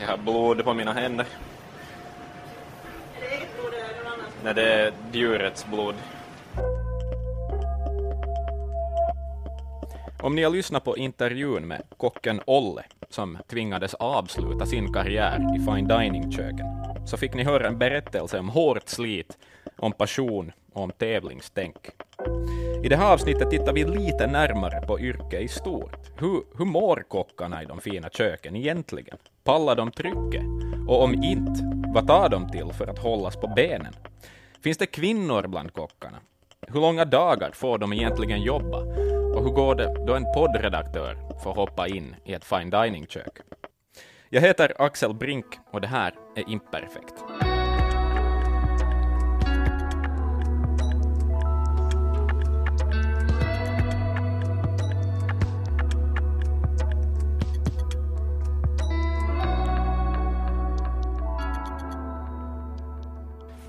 Jag har blod på mina händer. Är det eget blod eller någon annans? Nej, det är djurets blod. Om ni har lyssnat på intervjun med kocken Olle, som tvingades avsluta sin karriär i fine dining-köken, så fick ni höra en berättelse om hårt slit, om passion och om tävlingstänk. I det här avsnittet tittar vi lite närmare på yrket i stort. Hur, hur mår kockarna i de fina köken egentligen? Pallar de trycket? Och om inte, vad tar de till för att hållas på benen? Finns det kvinnor bland kockarna? Hur långa dagar får de egentligen jobba? Och hur går det då en poddredaktör får hoppa in i ett fine dining-kök? Jag heter Axel Brink och det här är Imperfekt.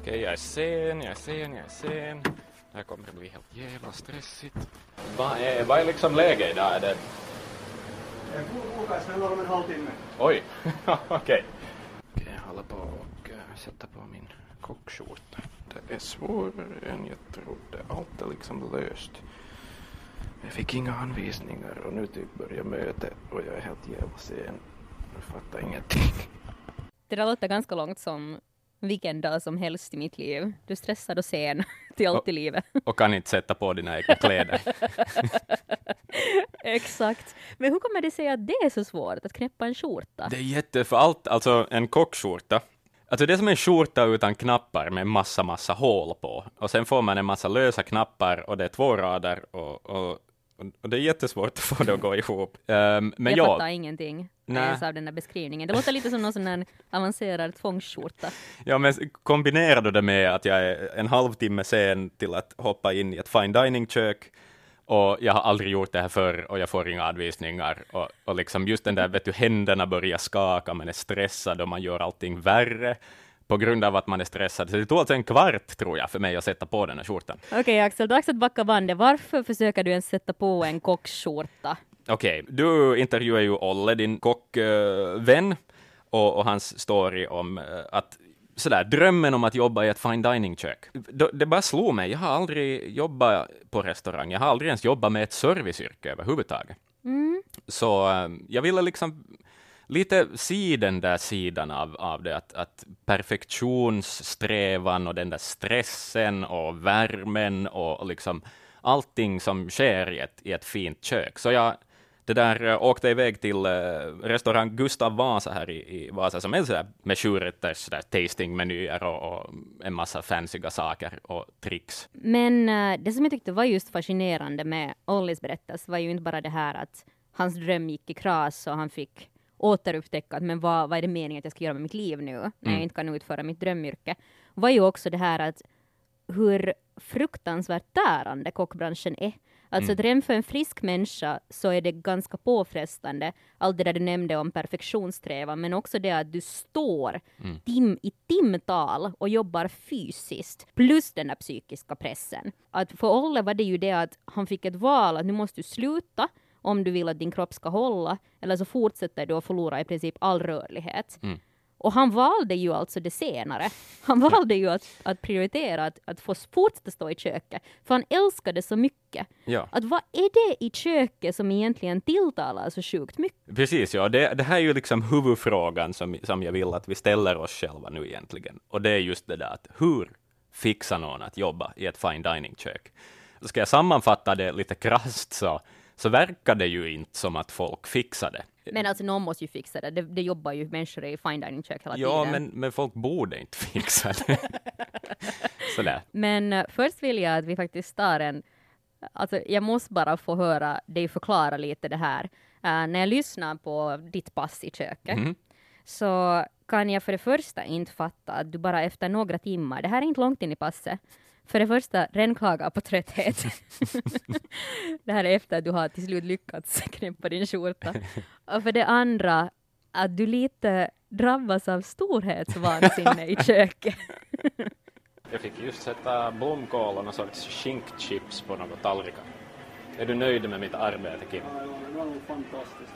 Okej, jag är sen, jag är sen, jag är sen. Det här kommer att bli helt jävla stressigt. Vad är, vad är liksom läget idag? Är det... Snälla om en halvtimme. Oj, okej. Okay. Jag håller på och uh, sätta på min kockskjorta. Det är svårare än jag trodde. Allt är liksom löst. Jag fick inga anvisningar och nu typ börjar mötet och jag är helt jävla sen. Jag fattar ingenting. Det där låter ganska långt som vilken dag som helst i mitt liv. Du är stressad och sen till allt i livet. Och kan inte sätta på dina egna kläder. Exakt. Men hur kommer det sig att det är så svårt att knäppa en skjorta? Det är jätte, för allt, alltså en kockskjorta. Alltså det är som en skjorta utan knappar med massa, massa hål på. Och sen får man en massa lösa knappar och det är två rader och, och, och det är jättesvårt att få det att gå ihop. Um, men jag ja, fattar ingenting Nej. ens av den där beskrivningen. Det låter lite som någon sån här avancerad tvångsskjorta. Ja, men kombinerar du det med att jag är en halvtimme sen till att hoppa in i ett fine dining-kök och jag har aldrig gjort det här förr och jag får inga anvisningar och, och liksom just den där, vet du, händerna börjar skaka, man är stressad och man gör allting värre på grund av att man är stressad. Så det tog alltså en kvart, tror jag, för mig att sätta på den här skjortan. Okej okay, Axel, dags att backa bandet. Varför försöker du ens sätta på en kockskjorta? Okej, okay. du intervjuar ju Olle, din kockvän, och, och, hans story om uh, att sådär, drömmen om att jobba i ett fine dining-kök. Det bara slog mig, jag har aldrig jobbat på restaurang, jag har aldrig ens jobbat med ett serviceyrke överhuvudtaget. Mm. Så uh, jag ville liksom lite se den där sidan av, av det, att, att perfektionssträvan och den där stressen och värmen och, liksom allting som sker i ett, i ett fint kök. Så jag det där eh, åkte iväg till eh, restaurang Gustav Vasa här i, i Vasa, som är så där med sjurätters tastingmenyer och, och en massa fancyga saker och tricks. Men eh, det som jag tyckte var just fascinerande med Ollis berättelse var ju inte bara det här att hans dröm gick i kras och han fick återupptäcka att men vad, vad är det meningen att jag ska göra med mitt liv nu, när jag Mm. inte kan utföra mitt drömyrke, var ju också det här att hur fruktansvärt tärande kockbranschen är. Alltså Mm. att redan för en frisk människa så är det ganska påfrestande, allt det där du nämnde om perfektionssträvan, men också det att du står Mm. tim, i timtal och jobbar fysiskt, plus den där psykiska pressen. Att för Olle var det ju det att han fick ett val, att nu måste du sluta om du vill att din kropp ska hålla, eller så fortsätter du att förlora i princip all rörlighet. Mm. Och han valde ju alltså det senare. Han valde ju att, att prioritera att, att få fortsätta stå i köket, för han älskade så mycket. Ja. Att vad är det i köket som egentligen tilltalar så sjukt mycket? Precis, ja. Det, det här är ju liksom huvudfrågan som, som jag vill att vi ställer oss själva nu egentligen. Och det är just det där att hur fixar någon att jobba i ett fine dining-kök? Ska jag sammanfatta det lite krasst så, så verkar det ju inte som att folk fixar det. Men alltså någon måste ju fixa det. Det, det jobbar ju människor i fine dining-kök hela Ja, tiden. men, men folk borde inte fixa det. Sådär. Men eh, först vill jag att vi faktiskt tar en... Alltså, jag måste bara få höra dig förklara lite det här. Eh, när jag lyssnar på ditt pass i köket Mhm. så kan jag för det första inte fatta att du bara efter några timmar, det här är inte långt in i passet, för det första redan klagar på trötthet. det här är efter att du har till slut lyckats knäppa din skjorta. Och för det andra att du lite drabbas av storhetsvansinne i köket. Jag fick just sätta blomkål och någon sorts skinkchips på några tallrikar. Är du nöjd med mitt arbete, Kim? Ja, det var nog fantastiskt.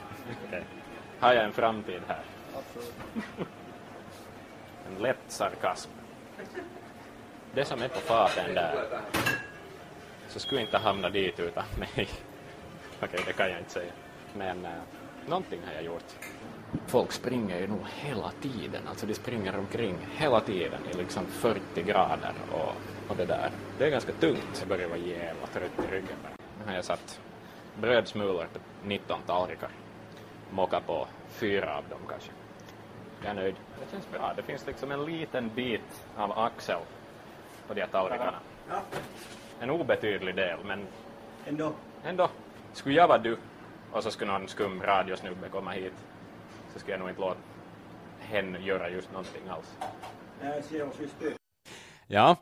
Okej. Har jag en framtid här? En lätt sarkasm. Det som är på faten där, så skulle inte hamna dit utan mig. Okej, det kan jag inte säga. Men uh, någonting har jag gjort. Folk springer ju nog hela tiden, alltså de springer omkring hela tiden i liksom 40 grader och, och det där. Det är ganska tungt. Jag börjar vara jävla trött i ryggen. Nu har jag satt brödsmulor på 19 tallrikar. Mocka på fyra av dem kanske. Jag är nöjd. Det känns bra. Det finns liksom en liten bit av axel på de här tallrikarna. Ja, En obetydlig del, men ändå. ändå. Skulle jag vara du och så skulle någon skum radiosnubbe komma hit så skulle jag nog inte låta hen göra just någonting alls. Ja,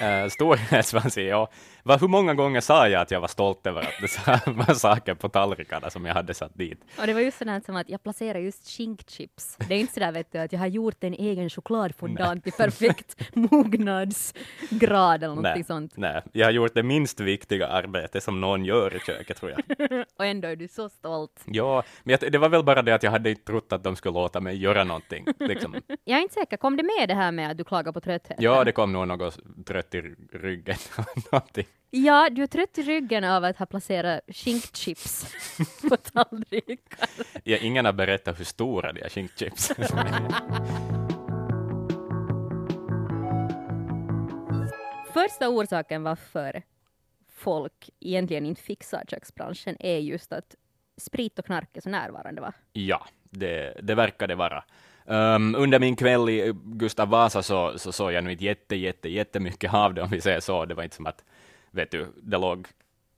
äh, storhetsvansi. Ja. Va, hur många gånger sa jag att jag var stolt över att det var saker på tallrikarna som jag hade satt dit? Och det var just sådär som att jag placerar just skinkchips. Det är inte sådär vet du att jag har gjort en egen chokladfondant i perfekt mognadsgrad eller någonting sånt. nej, jag har gjort det minst viktiga arbete som någon gör i köket tror jag. Och ändå är du så stolt. Ja, men jag, det var väl bara det att jag hade inte trott att de skulle låta mig göra någonting. Liksom. Jag är inte säker, kom det med det här med att du klagar på trötthet? Ja, det kom nog något trött i ryggen. någonting. Ja, du är trött i ryggen av att ha placerat skinkchips på tallrikar. Ja, ingen har berättat hur stora de är. Första orsaken varför folk egentligen inte fixar köksbranschen är just att sprit och knark är så närvarande, va? Ja, det, det verkar det vara. Um, under min kväll i Gustav Vasa så, så såg jag nu inte jätte, jätte, jättemycket av det, om vi säger så. Det var inte som att, vet du, det låg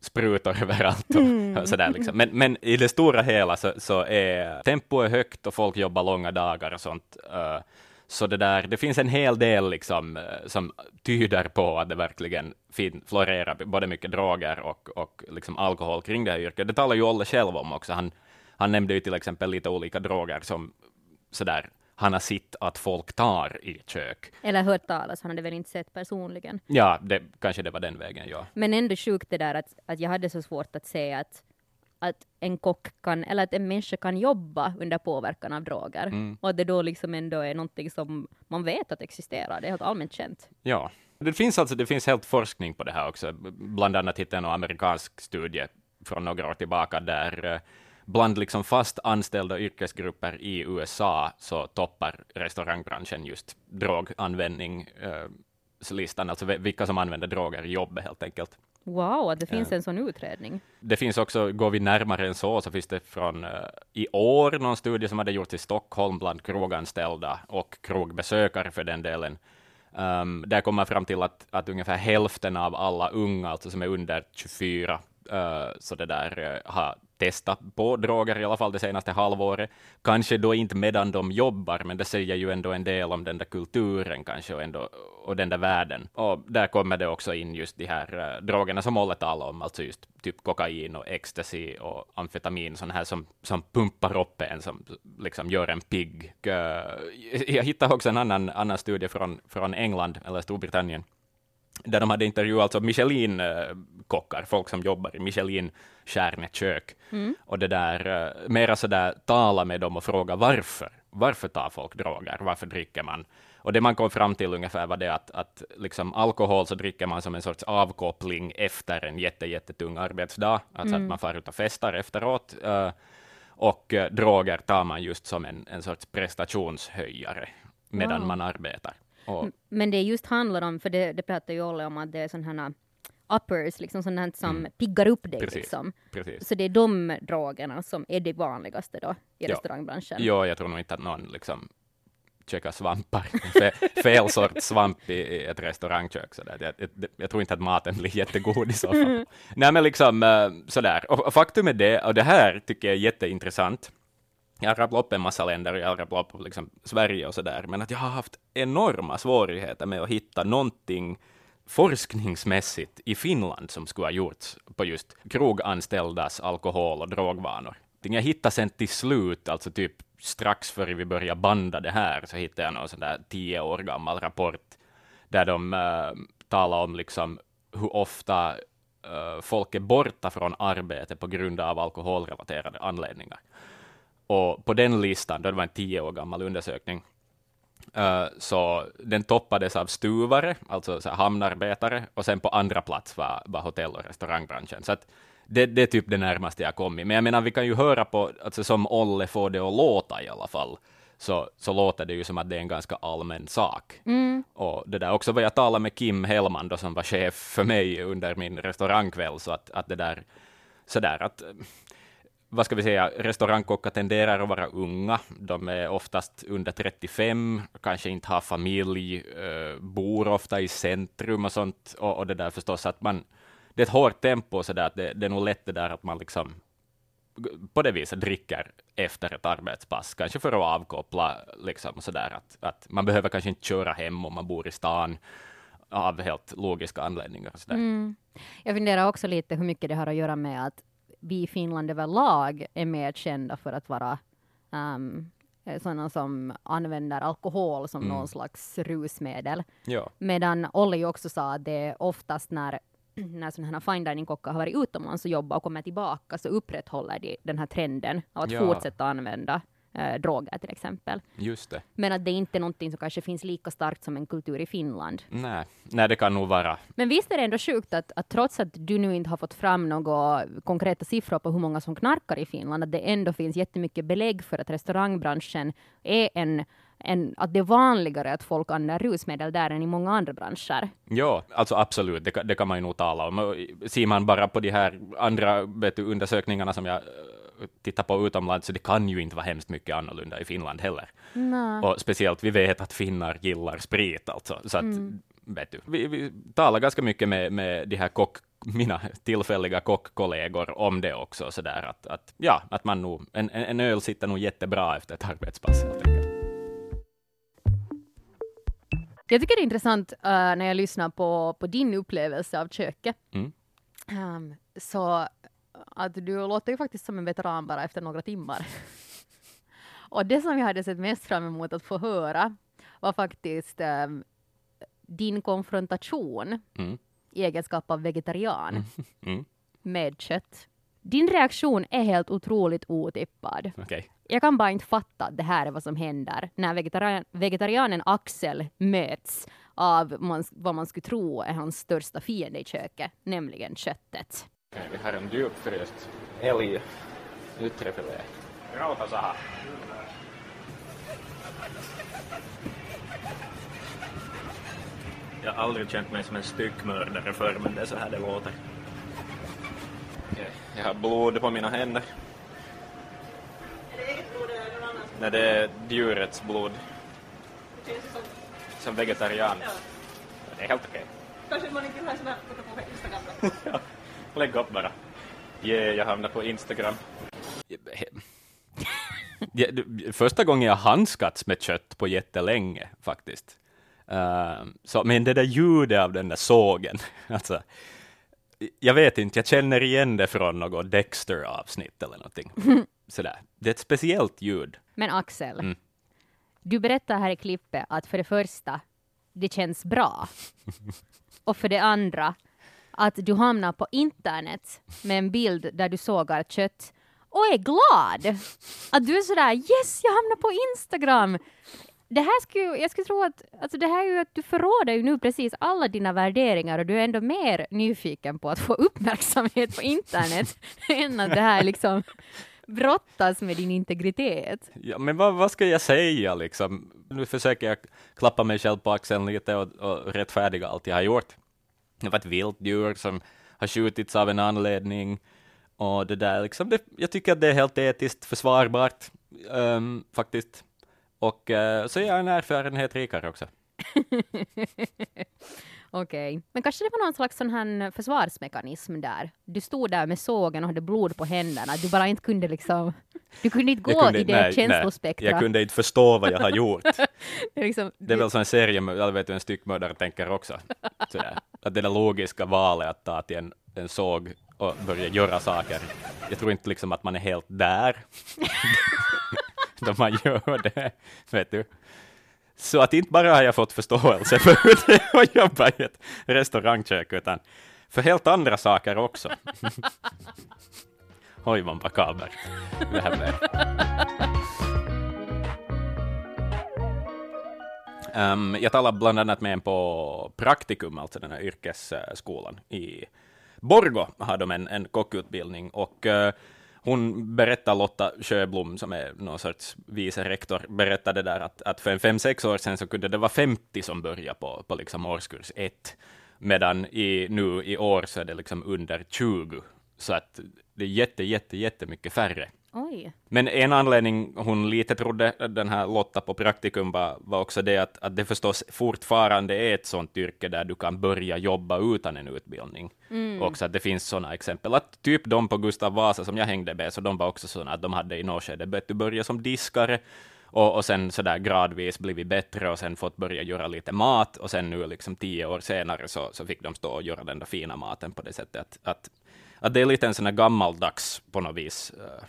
sprutor överallt och sådär liksom. Men, men i det stora hela så, så är tempo är högt och folk jobbar långa dagar och sånt. Uh, så det där, det finns en hel del liksom eh, som tyder på att det verkligen fin, florerar både mycket droger och, och liksom alkohol kring det här yrket. Det talar ju Olle själv om också. Han, han nämnde ju till exempel lite olika droger som sådär, han har sett att folk tar i kök. Eller hört talas, han hade väl inte sett personligen. Ja, det, kanske det var den vägen, ja. Men ändå sjukt det där att, att jag hade så svårt att se att, att en kock kan, eller att en människa kan jobba under påverkan av droger. Mm. Och att det då liksom ändå är någonting som man vet att existerar, det är helt allmänt känt. Ja, det finns alltså det finns helt forskning på det här också. Bland annat hittade jag en amerikansk studie från några år tillbaka där eh, bland liksom fast anställda yrkesgrupper i USA så toppar restaurangbranschen just droganvändning eh, listan, alltså vi- vilka som använder droger i jobbet helt enkelt. Wow, det finns Ja. en sån utredning. Det finns också, går vi närmare än så, så finns det från eh, i år någon studie som hade gjorts i Stockholm bland kroganställda och krogbesökare för den delen. Um, där kommer man fram till att, att ungefär hälften av alla unga, alltså som är under 24, Eh, så det där eh, har testat på droger i alla fall det senaste halvåret. Kanske då inte medan de jobbar, men det säger ju ändå en del om den där kulturen kanske och, ändå, och den där världen. Och där kommer det också in just de här eh, drogerna som Olle talar om, alltså just typ kokain och ecstasy och amfetamin, sån här som, som pumpar upp en, som liksom gör en pigg. Eh, jag hittade också en annan, annan studie från, från England, eller Storbritannien, där de hade intervjuat alltså Michelin-kockar, folk som jobbar i Michelin-stjärnekök. Och det där, eh, mera sådär tala med dem och fråga varför. Varför tar folk droger? Varför dricker man? Och det man kom fram till ungefär var det att, att liksom alkohol så dricker man som en sorts avkoppling efter en jätte, jättetung arbetsdag, alltså att man far ut och festar efteråt. eh, och eh, droger tar man just som en, en sorts prestationshöjare medan Wow. man arbetar. Och, Men det just handlar om, för det, det pratar ju Olle om att det är sådana här uppers, liksom sånt som piggar upp dig. Mm. Precis. Liksom. precis. Så det är de drogerna som är det vanligaste då i Ja. restaurangbranschen. Jo, jag tror nog inte att någon liksom käkar svampar, Fe, fel sorts svamp i, ett restaurangkök. Så där. Jag, jag, jag tror inte att maten blir jättegod i så fall. Nej, men liksom eh, sådär. Och, och faktum är det, och det här tycker jag är jätteintressant. Jag har upp en massa länder och jag har upp liksom Sverige och sådär, men att jag har haft enorma svårigheter med att hitta någonting forskningsmässigt i Finland som skulle ha gjorts på just kroganställdas alkohol och drogvanor. Jag hittade sen till slut, alltså typ strax före vi började banda det här, så hittade jag någon sån där tio år gammal rapport där de uh, talar om liksom hur ofta uh, folk är borta från arbete på grund av alkoholrelaterade anledningar. Och på den listan, då det var en tio år gammal undersökning, eh, så den toppades av stuvare, alltså så hamnarbetare, och sen på andra plats var, var hotell och restaurangbranschen. Så det, det är typ det närmaste jag kommit. Men jag menar, vi kan ju höra på, alltså som Olle får det att låta i alla fall, så, så låter det ju som att det är en ganska allmän sak. Och det där också var jag talade med Kim Hellman då, som var chef för mig under min restaurangkväll, så att, att det där, så där att vad ska vi säga, restaurangkockar tenderar att vara unga. De är oftast under 35, kanske inte har familj, eh, bor ofta i centrum och sånt. Och, och det där förstås att man, det är ett hårt tempo så där att det, det är nog lätt det där att man liksom på det viset dricker efter ett arbetspass, kanske för att avkoppla, liksom så där att, att man behöver kanske inte köra hem om man bor i stan av helt logiska anledningar. Och så där. Mm. Jag funderar också lite hur mycket det har att göra med att vi i Finland överlag är mer kända för att vara um, sådana som använder alkohol som Mm. någon slags rusmedel. Ja. Medan Olli också sa att det är oftast när, när sådana här fine dining-kockar har varit utomlands och jobbat och kommer tillbaka så upprätthåller de den här trenden av att Ja. fortsätta använda eh, droger till exempel. Just det. Men att det inte är någonting som kanske finns lika starkt som en kultur i Finland. Nej, nej, det kan nog vara. Men visst är det ändå sjukt att, att trots att du nu inte har fått fram några konkreta siffror på hur många som knarkar i Finland, att det ändå finns jättemycket belägg för att restaurangbranschen är en, en att det är vanligare att folk använder rusmedel där än i många andra branscher. Ja, alltså absolut, det, kan- det kan man ju nog tala om. Ser man bara på de här andra vet du, undersökningarna som jag tittar på utomlands, så det kan ju inte vara hemskt mycket annorlunda i Finland heller. Och speciellt, vi vet att finnar gillar sprit alltså. Så att, vet du, vi, vi talar ganska mycket med, med de här kock, mina tillfälliga kockkollegor om det också, så där att, att ja, att man nog, en, en en öl sitter nog jättebra efter ett arbetspass helt enkelt. Jag tycker det är intressant eh, när jag lyssnar på, på din upplevelse av köket. Mm. Ehm, så att du låter ju faktiskt som en veteran bara efter några timmar. Och det som jag hade sett mest fram emot att få höra var faktiskt ehm, din konfrontation Mm. i egenskap av vegetarian Mm. med kött. Din reaktion är helt otroligt otippad. Okej. Jag kan bara inte fatta att det här är vad som händer när vegetarian, vegetarianen Axel möts av man, vad man skulle tro är hans största fiende i köket, nämligen köttet. Vi har en djupfryst älg, yttrefilé, rautasaha. Jag har aldrig känt mig som en styckmördare förr, men det är så här det låter. Jag har blod på mina händer. Är det eget blod eller någon annans? Nej, det är djurets blod. Det som, Som vegetarian. ja. Det är helt okej. Kanske man inte vill ha såna här på Instagram då. Lägg upp bara. Yeah, jag hamnar på Instagram. Första gången jag handskats med kött på jättelänge, faktiskt. Uh, så, men det där ljudet av den där sågen, alltså, jag vet inte, jag känner igen det från något Dexter-avsnitt eller någonting. Sådär. Det är ett speciellt ljud. Men Axel, Mm. du berättar här i klippet att för det första, det känns bra. Och för det andra, att du hamnar på internet med en bild där du sågar kött och är glad. Att du är sådär yes, jag hamnar på Instagram. Det här skulle, jag skulle tro att alltså det här är ju att du förråder ju nu precis alla dina värderingar och du är ändå mer nyfiken på att få uppmärksamhet på internet än att det här liksom brottas med din integritet. Ja, men vad, vad ska jag säga liksom? Nu försöker jag klappa mig själv på axeln lite och, och rättfärdiga allt jag har gjort. Det var ett vilt djur som har skjutits av en anledning. Och det där liksom, det, jag tycker att det är helt etiskt försvarbart, um, faktiskt. Och uh, så är jag en erfarenhet rikare också. Okej, men kanske det var någon slags sån här försvarsmekanism där. Du stod där med sågen och hade blod på händerna. Du bara inte kunde liksom... Du kunde inte gå kunde- i det nej, nej, känslospektra. Jag kunde inte förstå vad jag har gjort. Det är liksom, Det är väl som en serie, jag vet en styckmördare tänker också. Sådär. Att det där logiska valet att ta till en, en såg och börja göra saker. Jag tror inte liksom att man är helt där då man gör det, vet du. Så att inte bara har jag fått förståelse för hur det är att jobba i ett restaurangkök, utan för helt andra saker också. Oj, vad makaber det här blev. Um, jag talade bland annat med en på Praktikum, alltså den här yrkesskolan i Borgo, har de en, en kockutbildning, och uh, hon berättar, Lotta Sjöblom, som är någon sorts vice rektor, berättade där att, att för en fem, sex år sedan så kunde det vara 50 som började på, på liksom årskurs 1, medan i, nu i år så är det liksom under 20, så att det är jätte, jätte, jättemycket färre. Oj. Men en anledning hon lite trodde, den här Lotta på praktikum, var, var också det att, att det förstås fortfarande är ett sånt yrke där du kan börja jobba utan en utbildning. Mm. Också att det finns sådana exempel, att typ de på Gustav Vasa som jag hängde med, så de var också sådana att de hade i något skede börjat börja som diskare, och, och sen sådär gradvis blivit bättre och sen fått börja göra lite mat, och sen nu liksom tio år senare så, så fick de stå och göra den där fina maten på det sättet att, att, att det är lite en sån här gammaldags på något vis, uh,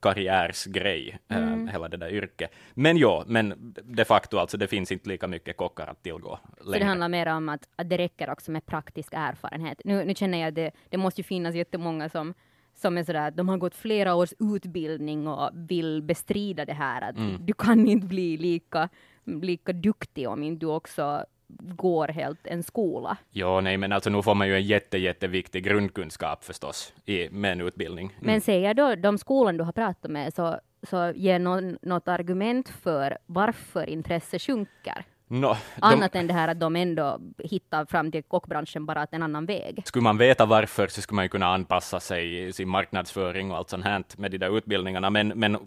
karriärsgrej, eh, mm. hela det där yrket. Men ja, men de facto alltså, det finns inte lika mycket kockar att tillgå längre. Så det handlar mer om att, att det räcker också med praktisk erfarenhet. Nu, nu känner jag att det, det måste ju finnas jättemånga som som är sådär de har gått flera års utbildning och vill bestrida det här att mm. du kan inte bli lika, lika duktig om inte du också går helt en skola. Ja, nej, men alltså nu får man ju en jätte, jätteviktig grundkunskap förstås i, med en utbildning. Mm. Men säger då de skolan du har pratat med, så, så ger någon, något argument för varför intresset sjunker? No, Annat de, än det här att de ändå hittar fram till kockbranschen bara att en annan väg. Skulle man veta varför så skulle man ju kunna anpassa sig i sin marknadsföring och allt sånt här med de där utbildningarna, men, men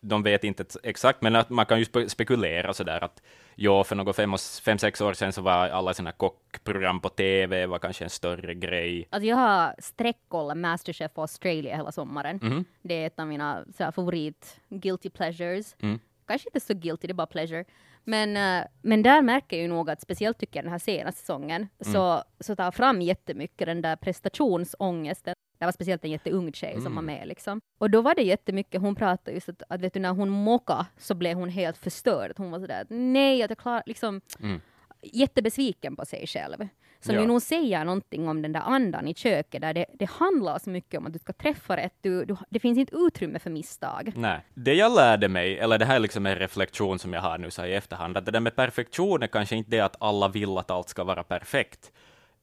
de vet inte exakt, men att man kan ju spekulera sådär att ja, för några fem, fem, sex år sedan så var alla sådana kockprogram på TV var kanske en större grej. Alltså jag har sträckkollat Masterchef Australia hela sommaren. Mm. Det är ett av mina såhär, favorit guilty pleasures. Mm. Kanske inte så guilty, det är bara pleasure. Men, uh, men där märker jag ju nog att speciellt tycker jag den här senaste säsongen mm. så, så tar fram jättemycket den där prestationsångesten det var speciellt en jätteung tjej mm. som var mm. med liksom. Och då var det jättemycket, hon pratade just att, att vet du, när hon mockade så blev hon helt förstörd. Hon var sådär, nej, att jag klarar, liksom, mm. jättebesviken på sig själv. Så ja. nu nog säger någonting om den där andan i köket, där det, det handlar så mycket om att du ska träffa rätt, du, du, det finns inte utrymme för misstag. Nej, det jag lärde mig, eller det här är liksom en reflektion som jag har nu så i efterhand, att det där med perfektion är kanske inte det att alla vill att allt ska vara perfekt,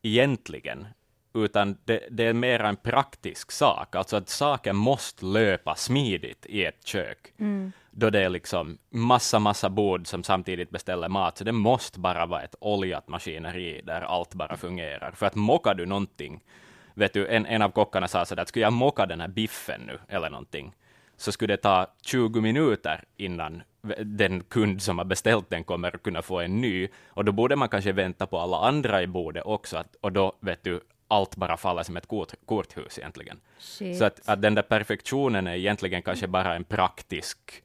egentligen, utan det, det, är mer en praktisk sak, alltså att saker måste löpa smidigt i ett kök, mm. då det är liksom massa, massa bord som samtidigt beställer mat, så det måste bara vara ett oljat maskineri där allt bara fungerar. För att mockar du någonting, vet du, en, en av kockarna sa sådär, att skulle jag mocka den här biffen nu, eller någonting, så skulle det ta 20 minuter innan den kund som har beställt den kommer att kunna få en ny, och då borde man kanske vänta på alla andra i bordet också, att, och då vet du, allt bara faller som ett kort, korthus egentligen. Shit. Så att, att den där perfektionen är egentligen kanske bara en praktisk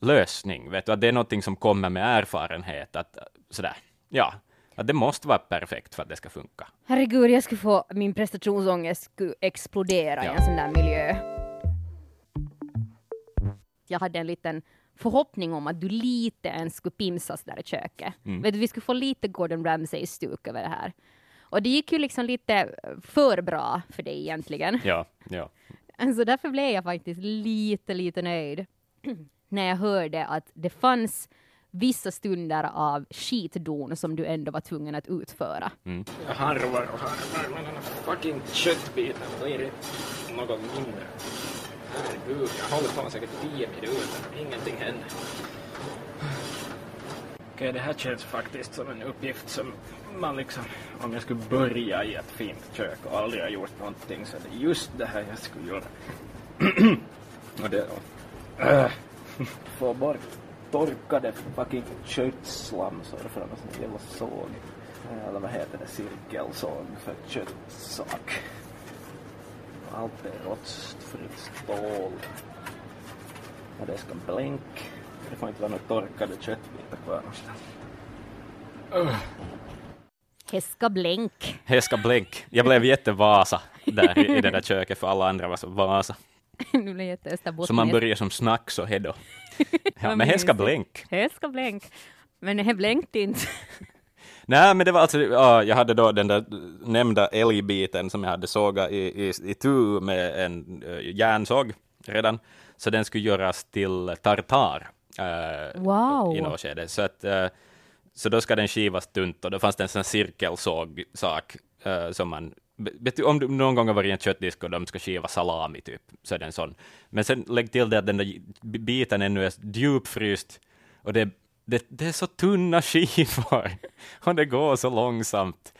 lösning. Vet du? Att det är någonting som kommer med erfarenhet. Att, sådär, ja, att det måste vara perfekt för att det ska funka. Herregud, jag skulle få min prestationsångest skulle explodera ja. i en sån där miljö. Jag hade en liten förhoppning om att du lite ens skulle pimsas där i köket. Mm. Vet du, vi skulle få lite Gordon Ramsay-stuk över det här. Och det gick ju liksom lite för bra för dig egentligen. Ja, ja. Alltså därför blev jag faktiskt lite, lite nöjd när jag hörde att det fanns vissa stunder av skitdon som du ändå var tvungen att utföra. Mm. Jag harvar och harvar, men den här fucking köttbiten blir något mindre. Herregud, jag håller på säkert tio minuter, ingenting händer. Okej, det här känns faktiskt som en uppgift som man liksom, om jag skulle börja i ett fint kök och aldrig har gjort någonting så är det just det här jag skulle göra. och det då. Äh, få bort torkade fucking köttslamsor från en sån jävla såg. Äh, Eller vad heter det, cirkelsåg för köttsak. Allt är rostfritt stål. Och det ska blänk. Det får inte vara några torkade köttbitar kvar någonstans. Uh. Häska blänk. Häska blänk. Jag blev jättevasa där i, i det där köket, för alla andra var så vasa. nu blev jätte Så man börjar som snack så hedo. Ja, men häska blänk. Häska blänk. Men det blänkte inte. Nej, men det var alltså, ja, jag hade då den där nämnda älgbiten som jag hade sågat i, i, i tu med en uh, järnsåg redan, så den skulle göras till tartar uh, Wow. i något skede. Så, att, uh, så då ska den skivas tunt och då fanns det en sån cirkelsåg-sak uh, som man om du någon gång har varit i en köttdisk och de ska skiva salami typ, så är det en sån. Men sen lägg till det att den där biten ännu är djupfryst och det, det, det är så tunna skivor och det går så långsamt.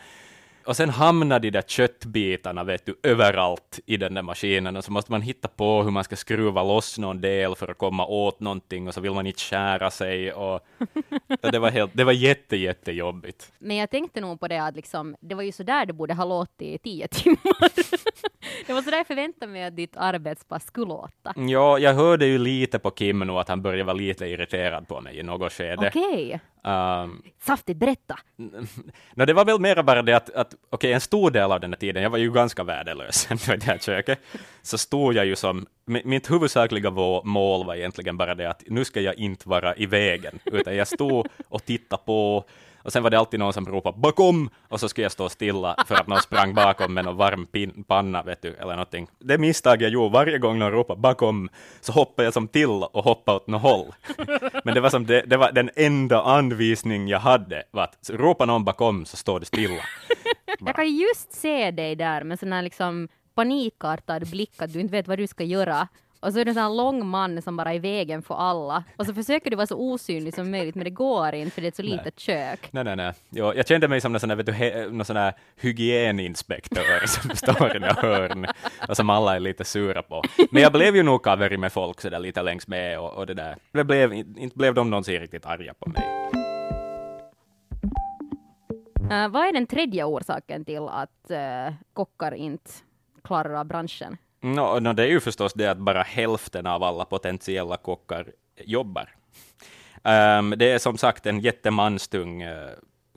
Och sen hamnar de där köttbitarna vet du, överallt i den där maskinen och så måste man hitta på hur man ska skruva loss någon del för att komma åt någonting och så vill man inte skära sig och, och det var, helt, det var jätte, jättejobbigt. Men jag tänkte nog på det att liksom, det var ju så där det borde ha låtit i tio timmar. det var så där jag förväntade mig att ditt arbetspass skulle låta. Ja, jag hörde ju lite på Kim nu att han började vara lite irriterad på mig i något skede. Okej, Um, saftigt, berätta. no, det var väl mera bara det att, att okej, en stor del av den här tiden, jag var ju ganska värdelös i det här köket, så stod jag ju som, mitt huvudsakliga mål var egentligen bara det att nu ska jag inte vara i vägen, utan jag stod och tittade på, och sen var det alltid någon som ropade bakom, och så skulle jag stå stilla för att någon sprang bakom med någon varm pin, panna, vet du, eller någonting. Det misstag jag gjorde varje gång någon ropade bakom, så hoppade jag som till och hoppade åt något håll. Men det var, som det, det var den enda anvisning jag hade, var att ropa någon bakom så står det stilla. Jag kan just se dig där med sån här liksom panikartad blick att du inte vet vad du ska göra. Och så är det en sån här lång man som bara är i vägen för alla. Och så försöker du vara så osynlig som möjligt, men det går inte för det är ett så litet kök. Nej, nej, nej. Jo, jag kände mig som någon sån här, vet du, he, någon sån här hygieninspektör som står i något hörn och som alla är lite sura på. Men jag blev ju nog kaveri med folk så där lite längs med och, och det där. Det blev, inte blev de någonsin riktigt arga på mig. Eh, vad är den tredje orsaken till att uh, kockar inte klarar av branschen? No, no, det är ju förstås det att bara hälften av alla potentiella kockar jobbar. Ehm, det är som sagt en jättemanstung uh,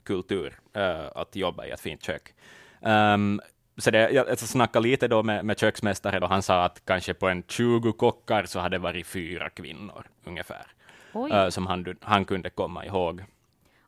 kultur uh, att jobba i ett fint kök. Ehm, så det, jag, snackade lite då med, med köksmästaren och han sa att kanske på en 20 kockar så hade det varit fyra kvinnor ungefär, uh, som han, han kunde komma ihåg.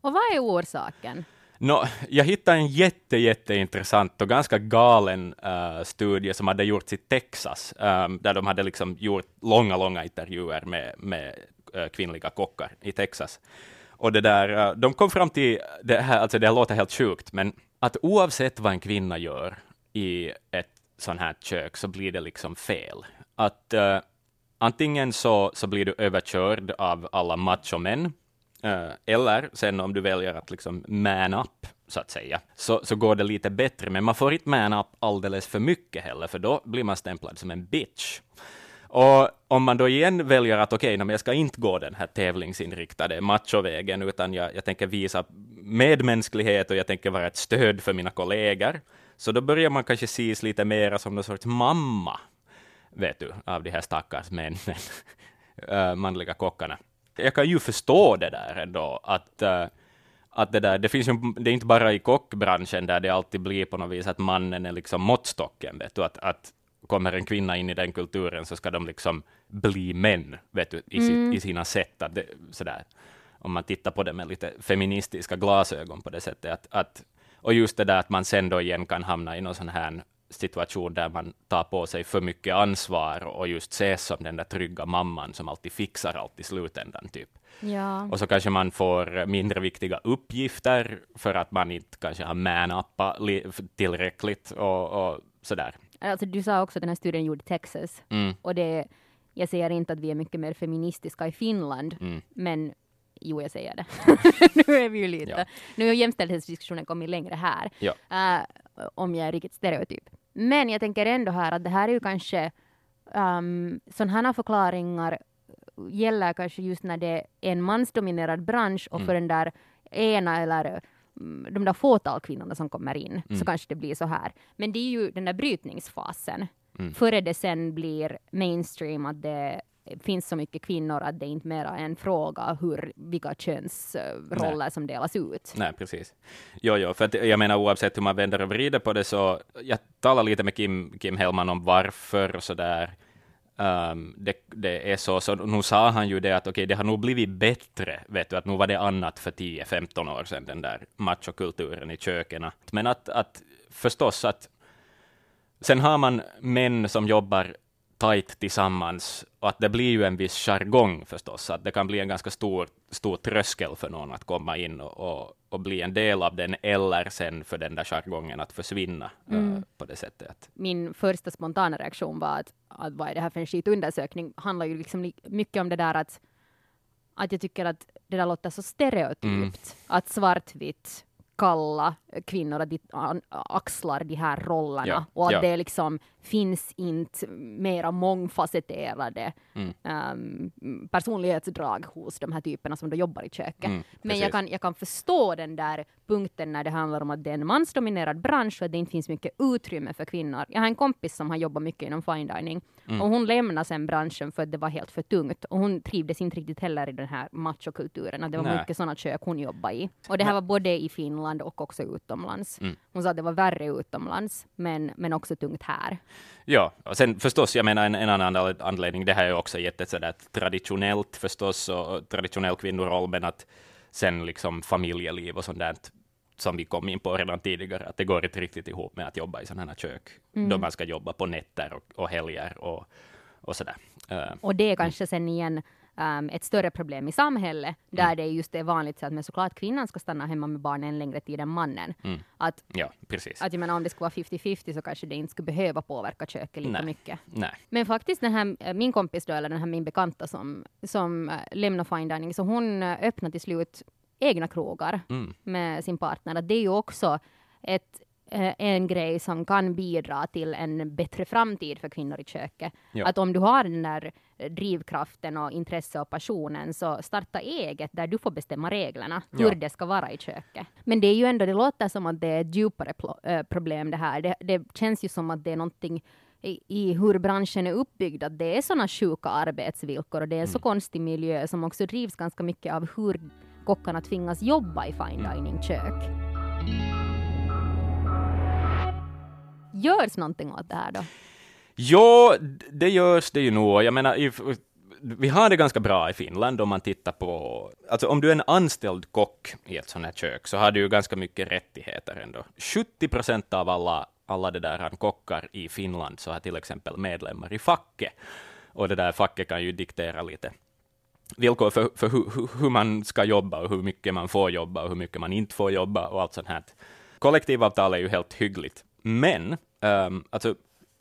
Och vad är orsaken? No, jag hittade en jätte, jätteintressant och ganska galen uh, studie som hade gjorts i Texas, um, där de hade liksom gjort långa, långa intervjuer med, med uh, kvinnliga kockar i Texas. Och det där, uh, de kom fram till, det här, alltså det här låter helt sjukt, men att oavsett vad en kvinna gör i ett sånt här kök så blir det liksom fel. Att uh, antingen så, så blir du överkörd av alla machomän, Eh, eller sen om du väljer att liksom man up, så att säga, så, så går det lite bättre. Men man får inte man up alldeles för mycket heller, för då blir man stämplad som en bitch. Och om man då igen väljer att okej, okay, jag ska inte gå den här tävlingsinriktade machovägen, utan jag, jag tänker visa medmänsklighet och jag tänker vara ett stöd för mina kollegor, så då börjar man kanske ses lite mer som någon sorts mamma, vet du, av de här stackars männen, eh, manliga kockarna jag kan ju förstå det där ändå, att, uh, att det där, det finns ju, det är inte bara i kockbranschen där det alltid blir på något vis att mannen är liksom måttstocken, vet du, att, att kommer en kvinna in i den kulturen så ska de liksom bli män, vet du, i, mm. sitt, i sina sätt, att det, sådär, om man tittar på det med lite feministiska glasögon på det sättet, att, att och just det där att man sen då igen kan hamna i någon sån här situation där man tar på sig för mycket ansvar och just ses som den där trygga mamman som alltid fixar allt i slutändan. Typ. Ja. Och så kanske man får mindre viktiga uppgifter för att man inte kanske har man-appat tillräckligt och, och sådär. Alltså, du sa också att den här studien gjord i Texas. Mm. Och det, jag säger inte att vi är mycket mer feministiska i Finland, Mm. men Jo, jag säger det. nu är vi ju lite. Ja. Nu har jämställdhetsdiskussionen kommit längre här. Ja. Uh, om jag är riktigt stereotyp. Men jag tänker ändå här att det här är ju kanske um, sådana här förklaringar gäller kanske just när det är en mansdominerad bransch och Mm. för den där ena eller mm, de där fåtal kvinnorna som kommer in Mm. så kanske det blir så här. Men det är ju den där brytningsfasen Mm. före det sen blir mainstream att det finns så mycket kvinnor att det inte mera är en fråga hur, vilka könsroller som delas ut. Nej, precis. Jo, jo, för att jag menar oavsett hur man vänder och vrider på det så, jag talar lite med Kim, Kim Hellman om varför och så där. um, det, det, är så, så nu sa han ju det att okej, okay, det har nog blivit bättre, vet du, att nu var det annat för 10-15 år sedan, den där machokulturen i köken. Men att, att förstås att sen har man män som jobbar tajt tillsammans och att det blir ju en viss jargong förstås, att det kan bli en ganska stor, stor tröskel för någon att komma in och, och, och bli en del av den, eller sen för den där jargongen att försvinna mm. uh, på det sättet. Min första spontana reaktion var att, att vad är det här för en skitundersökning, handlar ju liksom mycket om det där att, att jag tycker att det där låter så stereotypt, mm. att svartvitt kalla kvinnor att de axlar de här rollerna ja, och att ja. det liksom finns inte mera mångfacetterade mm. um, personlighetsdrag hos de här typerna som då jobbar i köket. Mm, Men jag kan, jag kan förstå den där punkten när det handlar om att det är en mansdominerad bransch och att det inte finns mycket utrymme för kvinnor. Jag har en kompis som har jobbat mycket inom fine dining mm. och hon lämnade sen branschen för att det var helt för tungt och hon trivdes inte riktigt heller i den här machokulturen, att det var Nej. mycket sådana kök hon jobbade i. Och det här var både i Finland och också utomlands. Mm. Hon sa att det var värre utomlands, men, men också tungt här. Ja, och sen förstås, jag menar en, en annan anledning, det här är också jätte sådär traditionellt förstås, och traditionell kvinnoroll, men att sen liksom familjeliv och sånt där, som vi kom in på redan tidigare, att det går inte riktigt ihop med att jobba i sådana här kök, mm. då man ska jobba på nätter och, och helger och, och sådär. Uh, och det är kanske sen igen um, ett större problem i samhället, där mm. det just är vanligt så att men såklart kvinnan ska stanna hemma med barnen en längre tid än mannen. Mm. Att, ja, precis. Att jag menar, om det skulle vara 50-50 så kanske det inte skulle behöva påverka köket lika Nej. mycket. Nej. Men faktiskt den här, eh, min kompis då, eller den här min bekanta som, som uh, lämnar fine dining, så hon uh, öppnade till slut egna krogar mm. med sin partner. Att det är ju också ett Eh, en grej som kan bidra till en bättre framtid för kvinnor i köket. Ja. Att om du har den där drivkraften och intresse och passionen, så starta eget där du får bestämma reglerna, hur ja. det ska vara i köket. Men det är ju ändå, det låter som att det är ett djupare äh, problem det här. Det, det känns ju som att det är någonting i, i hur branschen är uppbyggd, att det är sådana sjuka arbetsvillkor och det är en mm. så konstig miljö som också drivs ganska mycket av hur kockarna tvingas jobba i fine mm. dining-kök. görs någonting åt det här då? Jo, det görs det ju nog. Jag menar, if, vi har det ganska bra i Finland om man tittar på... Alltså om du är en anställd kock i ett sånt här kök så har du ju ganska mycket rättigheter ändå. 70 procent av alla, alla det där kockar i Finland så har till exempel medlemmar i facket. Och det där facket kan ju diktera lite villkor för, för hur, hur man ska jobba och hur mycket man får jobba och hur mycket man inte får jobba och allt sånt här. Kollektivavtal är ju helt hyggligt men, um, alltså,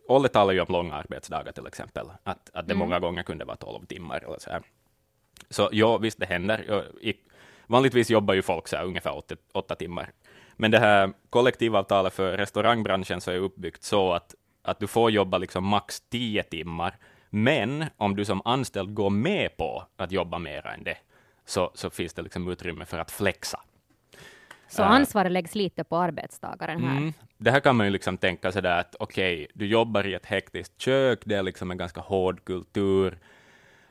Olle talar ju om långa arbetsdagar till exempel, att, att det mm. många gånger kunde vara 12 timmar eller så här. Så ja, visst det händer. I, vanligtvis jobbar ju folk så här ungefär 8, 8 timmar. Men det här kollektivavtalet för restaurangbranschen så är uppbyggt så att, att du får jobba liksom max 10 timmar, men om du som anställd går med på att jobba mer än det, så, så finns det liksom utrymme för att flexa. Så ansvaret läggs lite på arbetstagaren här. Mm. Det här kan man ju liksom tänka sig där att okej, okay, du jobbar i ett hektiskt kök, det är liksom en ganska hård kultur.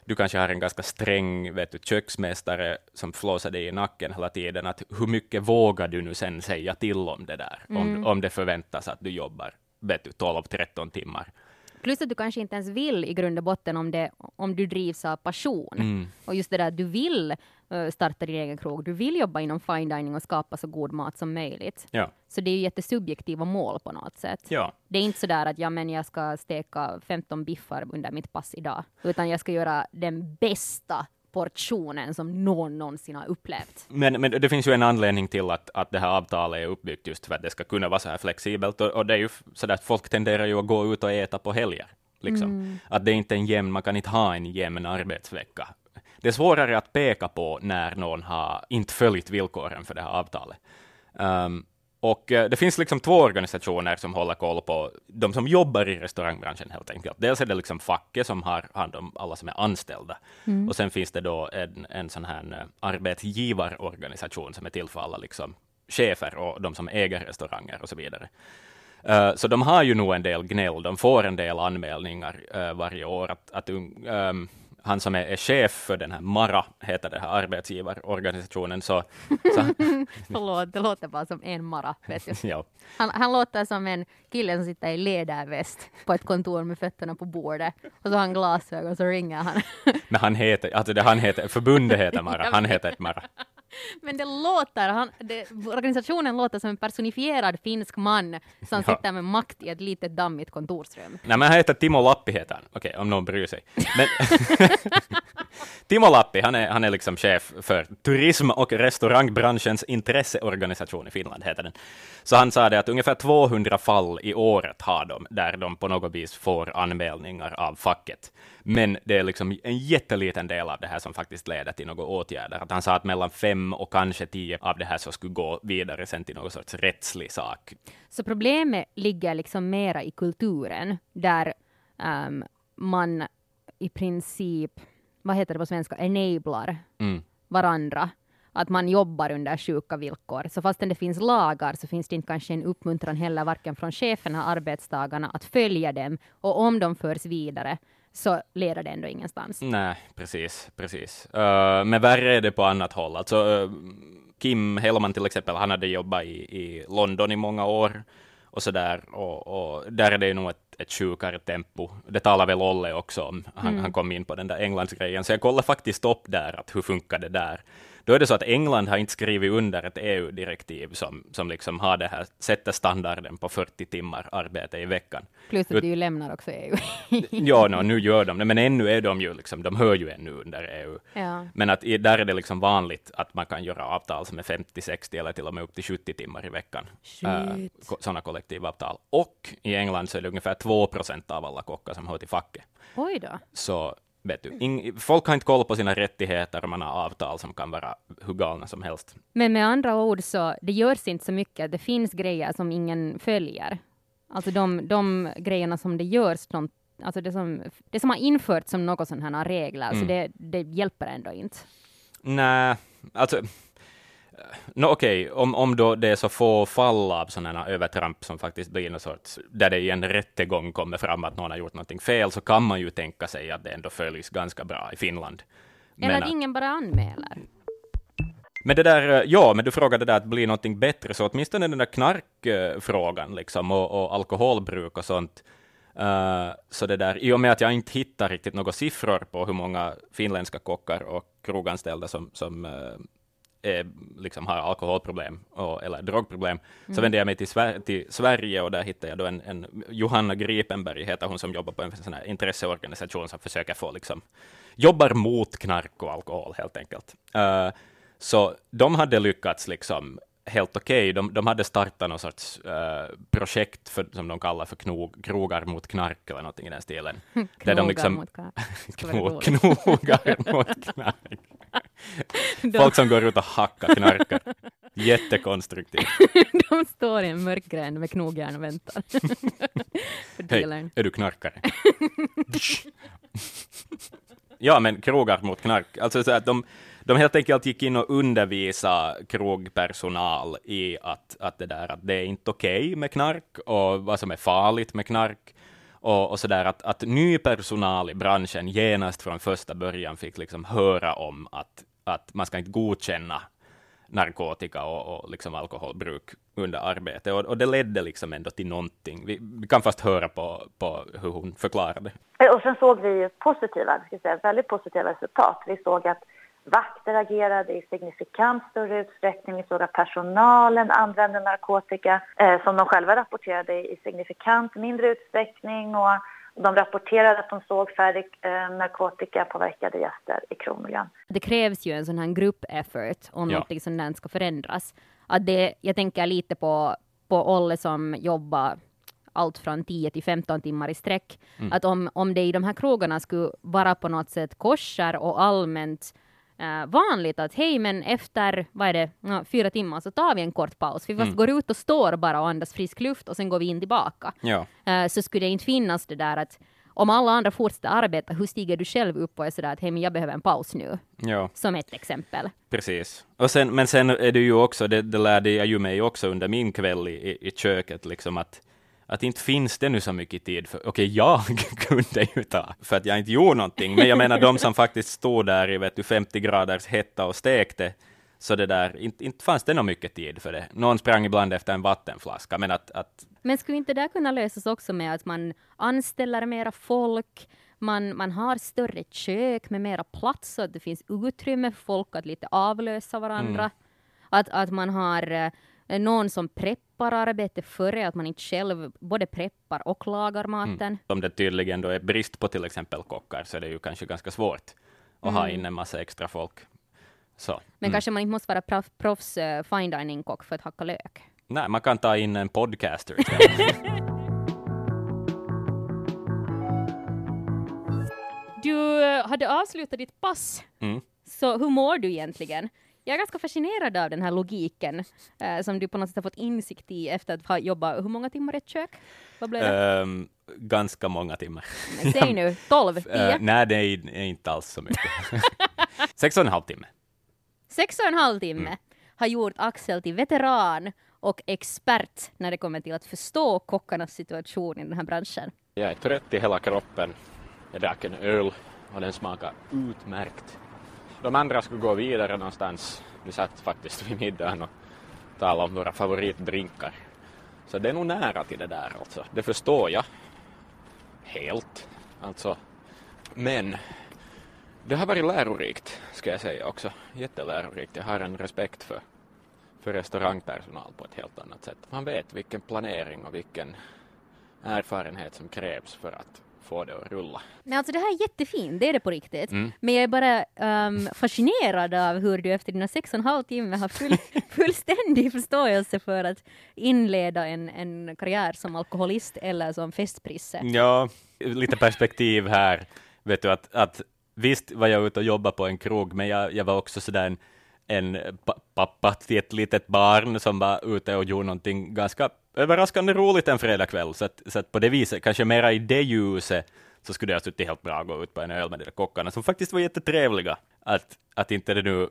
Du kanske har en ganska sträng vet du, köksmästare som flåsar dig i nacken hela tiden. Att hur mycket vågar du nu sen säga till om det där? Mm. Om, om det förväntas att du jobbar vet du, 12-13 timmar. Plus att du kanske inte ens vill i grund och botten om, det, om du drivs av passion. Mm. Och just det där att du vill starta din egen krog, du vill jobba inom fine dining och skapa så god mat som möjligt. Ja. Så det är ju jättesubjektiva mål på något sätt. Ja. Det är inte så där att ja, men jag ska steka 15 biffar under mitt pass idag, utan jag ska göra den bästa portionen som någon någonsin har upplevt. Men, men det finns ju en anledning till att, att det här avtalet är uppbyggt just för att det ska kunna vara så här flexibelt. Och, och det är ju så att folk tenderar ju att gå ut och äta på helger. Liksom. Mm. Att det är inte en jämn, man kan inte ha en jämn arbetsvecka. Det är svårare att peka på när någon har inte följt villkoren för det här avtalet. Um, och eh, det finns liksom två organisationer som håller koll på de som jobbar i restaurangbranschen helt enkelt. Dels är det liksom facket som har hand om alla som är anställda. Mm. Och sen finns det då en, en sån här eh, arbetsgivarorganisation som är till för alla liksom chefer och de som äger restauranger och så vidare. Uh, så de har ju nog en del gnäll, de får en del anmälningar uh, varje år att, att um, han som är, är chef för den här MARA, heter den här arbetsgivarorganisationen, så, så Förlåt, det låter bara som en mara. Vet du. Han, han låter som en kille som sitter i läderväst på ett kontor med fötterna på bordet. Och så har han glasögon och så ringer han. men han heter, alltså det han heter, förbundet heter MARA, han heter inte MARA. Men det låter, han, det, organisationen låter som en personifierad finsk man som Ja. sitter med makt i ett litet dammigt kontorsrum. Nej, men han heter Timo Lappi, heter han. Okej, om någon bryr sig. Men Timo Lappi, han är, han är liksom chef för turism och restaurangbranschens intresseorganisation i Finland, heter den. Så han sa det att ungefär 200 fall i året har de, där de på något vis får anmälningar av facket. Men det är liksom en jätteliten del av det här som faktiskt leder till några åtgärder. Att han sa att mellan fem och kanske tio av det här så skulle gå vidare sen till någon sorts rättslig sak. Så problemet ligger liksom mera i kulturen, där ehm, man i princip, vad heter det på svenska, enablar Mm. varandra. Att man jobbar under sjuka villkor. Så fastän det finns lagar så finns det inte kanske en uppmuntran heller varken från cheferna, arbetstagarna, att följa dem. Och om de förs vidare så leder det ändå ingenstans. Nej, precis, precis. Uh, men värre är det på annat håll. Alltså, uh, Kim Hellman till exempel, han hade jobbat i, i London i många år och så där, och, och där är det ju nog ett, ett sjukare tempo. Det talar väl Olle också om. Han, han kom in på den där Englandsgrejen, så jag kollade faktiskt upp där, att hur funkar det där? Då är det så att England har inte skrivit under ett EU-direktiv som, som liksom har det här, sätter standarden på 40 timmar arbete i veckan. Plus att Ut- du ju lämnar också EU. Ja, no, nu gör de det, men ännu är de ju liksom, de hör ju ännu under EU. ja. Men att där är det liksom vanligt att man kan göra avtal som är 50, 60 eller till och med upp till 70 timmar i veckan. Shit. sådana kollektivavtal. Och i England så är det ungefär 2 procent av alla kockar som hör till facket. Oj då. Så vet du, ing, folk har inte koll på sina rättigheter och man har avtal som kan vara hur galna som helst. Men med andra ord så det görs inte så mycket. Det finns grejer som ingen följer. Alltså de, de grejerna som det görs, de, alltså det som, det som har införts som något sådana här regler, så Mm. det, det hjälper ändå inte. Nej, alltså No, Okej, om, om då det är så få fall av sådana övertramp som faktiskt blir någon sorts, där det i en rättegång kommer fram att någon har gjort någonting fel, så kan man ju tänka sig att det ändå följs ganska bra i Finland. Eller Men att att- ingen bara anmäler. Men det där, eh, ja, men du frågade där att bli någonting bättre, så åtminstone den där knarkfrågan liksom, och, och alkoholbruk och sånt. eh, så det där, i och med att jag inte hittar riktigt några siffror på hur många finländska kockar och kroganställda som, som eh, är, liksom har alkoholproblem och, eller drogproblem, så vände jag mig till, Sver till Sverige och där hittade jag då en, en Johanna Gripenberg, heter hon, som jobbar på en sån här intresseorganisation som försöker få liksom, jobbar mot knark och alkohol helt enkelt. Uh, så de hade lyckats liksom helt okej. De, de hade startat någon sorts eh, projekt för, som de kallar för knog, krogar mot knark eller någonting i den stilen. Där de liksom- mot kar- ska vara Kno, roligt. knogar mot knark. Folk som går ut och hackar knarkar. Jättekonstruktivt. De står i en mörk gränd med knogjärn och väntar. Hej, är du knarkare? ja, men krogar mot knark. Alltså så att de, de helt enkelt gick in och undervisade krogpersonal i att, att, det där, att det är inte okej med knark och vad som är farligt med knark. Och, och så där att, att ny personal i branschen genast från första början fick liksom höra om att, att man ska inte godkänna narkotika och, och liksom alkoholbruk under arbete. Och, och det ledde liksom ändå till någonting. Vi, vi kan fast höra på, på hur hon förklarade. Eh, och sen såg vi positiva, ska säga, väldigt positiva resultat. Vi såg att vakter agerade i signifikant större utsträckning. Vi såg att personalen använde narkotika eh, som de själva rapporterade i signifikant mindre utsträckning. Och de rapporterade att de såg färre eh, narkotikapåverkade gäster i krogmiljön. Det krävs ju en sån här grupp effort om Ja. något sånt där ska förändras. Att det, jag tänker lite på, på Olle som jobbar allt från 10 till 15 timmar i sträck. Att om, om det i de här krogarna skulle vara på något sätt korsar och allmänt eh, vanligt att hej, men efter vad är det, ja, fyra timmar så tar vi en kort paus. Vi fast går ut och står bara och andas frisk luft och sen går vi in tillbaka. Ja, Eh, så skulle det inte finnas det där att om alla andra fortsätter arbeta, hur stiger du själv upp och är sådär att hej, men jag behöver en paus nu, ja. som ett exempel. Precis. Och sen, men sen är det ju också, det, det lärde jag ju mig också under min kväll i, i, i köket, liksom att, att inte finns det nu så mycket tid för, okej, okay, jag kunde ju ta, för att jag inte gjorde någonting, men jag menar de som faktiskt stod där i vet du, 50 graders hetta och stekte, så det där, inte, inte fanns det nog mycket tid för det. Någon sprang ibland efter en vattenflaska, men att, att... Men skulle inte det kunna lösas också med att man anställer mera folk, man, man har större kök med mera plats, så att det finns utrymme för folk att lite avlösa varandra. Mm. Att, att man har eh, någon som preppar arbetet före, att man inte själv både preppar och lagar mm. maten. Mm. Om det tydligen då är brist på till exempel kockar, så är det ju kanske ganska svårt att mm. ha in en massa extra folk. Så. Men mm. kanske man inte måste vara proffs uh, fine dining-kock för att hacka lök? Nej, man kan ta in en podcaster Du eh, hade avslutat ditt pass, mm. så hur mår du egentligen? Jag är ganska fascinerad av den här logiken eh, som du på något sätt har fått insikt i efter att ha jobbat, hur många timmar i ett kök? Vad blev det? Um, ganska många timmar. Men säg nu, tolv, tio? Uh, nej, det är, inte alls så mycket. Sex och en halv timme. Sex och en halv timme mm. har gjort Axel till veteran och expert när det kommer till att förstå kockarnas situation i den här branschen. Jag är trött i hela kroppen. Jag drack en öl och den smakade utmärkt. De andra skulle gå vidare någonstans. Vi satt faktiskt vid middagen och talade om våra favoritdrinkar. Så det är nog nära till det där alltså. Det förstår jag. Helt. Alltså. Men det har varit lärorikt, ska jag säga också. Jättelärorikt. Jag har en respekt för, för restaurangpersonal på ett helt annat sätt. Man vet vilken planering och vilken erfarenhet som krävs för att få det att rulla. Nej, alltså det här är jättefint, det är det på riktigt. Mm. Men jag är bara um, fascinerad av hur du efter dina sex och en halv timme har full, fullständig förståelse för att inleda en, en karriär som alkoholist eller som festprisse. Ja, lite perspektiv här. Vet du att, att visst var jag ute och jobbade på en krog, men jag, jag var också sådär en, en pappa till ett litet barn som var ute och gjorde någonting ganska överraskande roligt en fredagkväll, så att, så att på det viset, kanske mera i det ljuset, så skulle det ha suttit helt bra att gå ut på en öl med de där kockarna, som faktiskt var jättetrevliga. Att, att inte det nu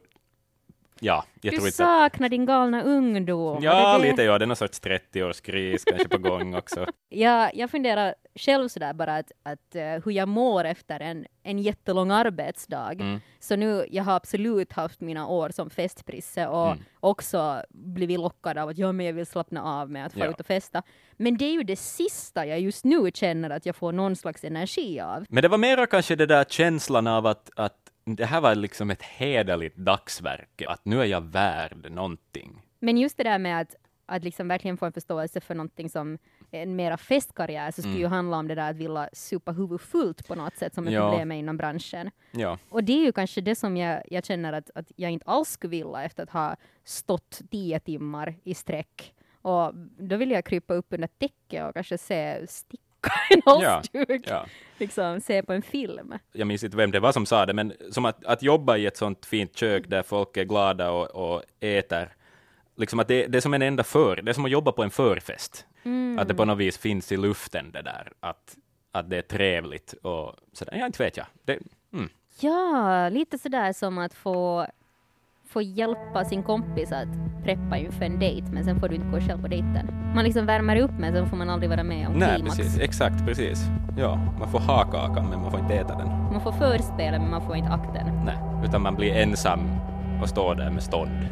Ja, jag du saknar din galna ungdom. Ja, det lite ja, det är någon sorts 30-årskris kanske på gång också. ja, jag funderar själv sådär bara att, att uh, hur jag mår efter en, en jättelång arbetsdag. Mm. Så nu, jag har absolut haft mina år som festprisse och mm. också blivit lockad av att ja, men jag vill slappna av med att få ja. ut och festa. Men det är ju det sista jag just nu känner att jag får någon slags energi av. Men det var mera kanske det där känslan av att, att det här var liksom ett hederligt dagsverke, att nu är jag värd någonting. Men just det där med att, att liksom verkligen få en förståelse för någonting som en mera festkarriär, så skulle mm. ju handla om det där att vilja supa huvudet fullt på något sätt, som är ja. problemet inom branschen. Ja. Och det är ju kanske det som jag, jag känner att, att jag inte alls skulle vilja efter att ha stått tio timmar i sträck. Och då vill jag krypa upp under täcket och kanske se stick en halsduk. Ja, ja. Liksom, se på en film. Jag minns inte vem det var som sa det, men som att, att jobba i ett sånt fint kök där folk är glada och, och äter, liksom att det, det är som en enda för, det är som att jobba på en förfest. Mm. Att det på något vis finns i luften det där, att, att det är trevligt och sådär. Ja, inte vet jag. Det, mm. Ja, lite sådär som att få få hjälpa sin kompis att preppa inför en dejt, men sen får du inte gå själv på dejten. Man liksom värmer upp, men sen får man aldrig vara med om Nej, klimax. precis. Exakt, precis. Ja, man får ha kakan, men man får inte äta den. Man får förspela, men man får inte akta den. Nej, utan man blir ensam och står där med stånd.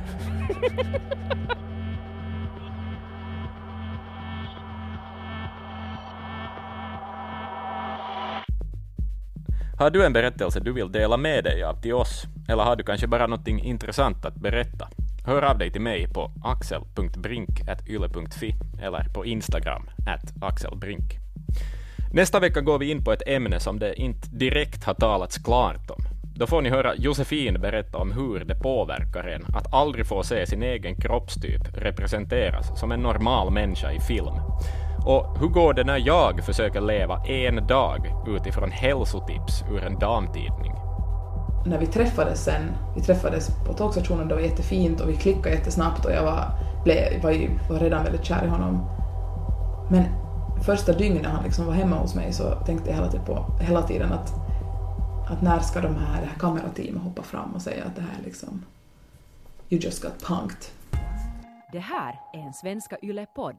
Har du en berättelse du vill dela med dig av till oss? Eller har du kanske bara något intressant att berätta? Hör av dig till mig på axel.brink.yle.fi eller på Instagram, axelbrink. Nästa vecka går vi in på ett ämne som det inte direkt har talats klart om. Då får ni höra Josefin berätta om hur det påverkar en att aldrig få se sin egen kroppstyp representeras som en normal människa i film. Och hur går det när jag försöker leva en dag utifrån hälsotips ur en damtidning? När vi träffades sen, vi träffades på tågstationen, det var jättefint och vi klickade jättesnabbt och jag var, blev, var, var redan väldigt kär i honom. Men första dygnet han liksom var hemma hos mig så tänkte jag hela tiden, på, hela tiden att, att när ska de här, det här kamerateamet hoppa fram och säga att det här liksom, you just got punked. Det här är en Svenska Yle-podd.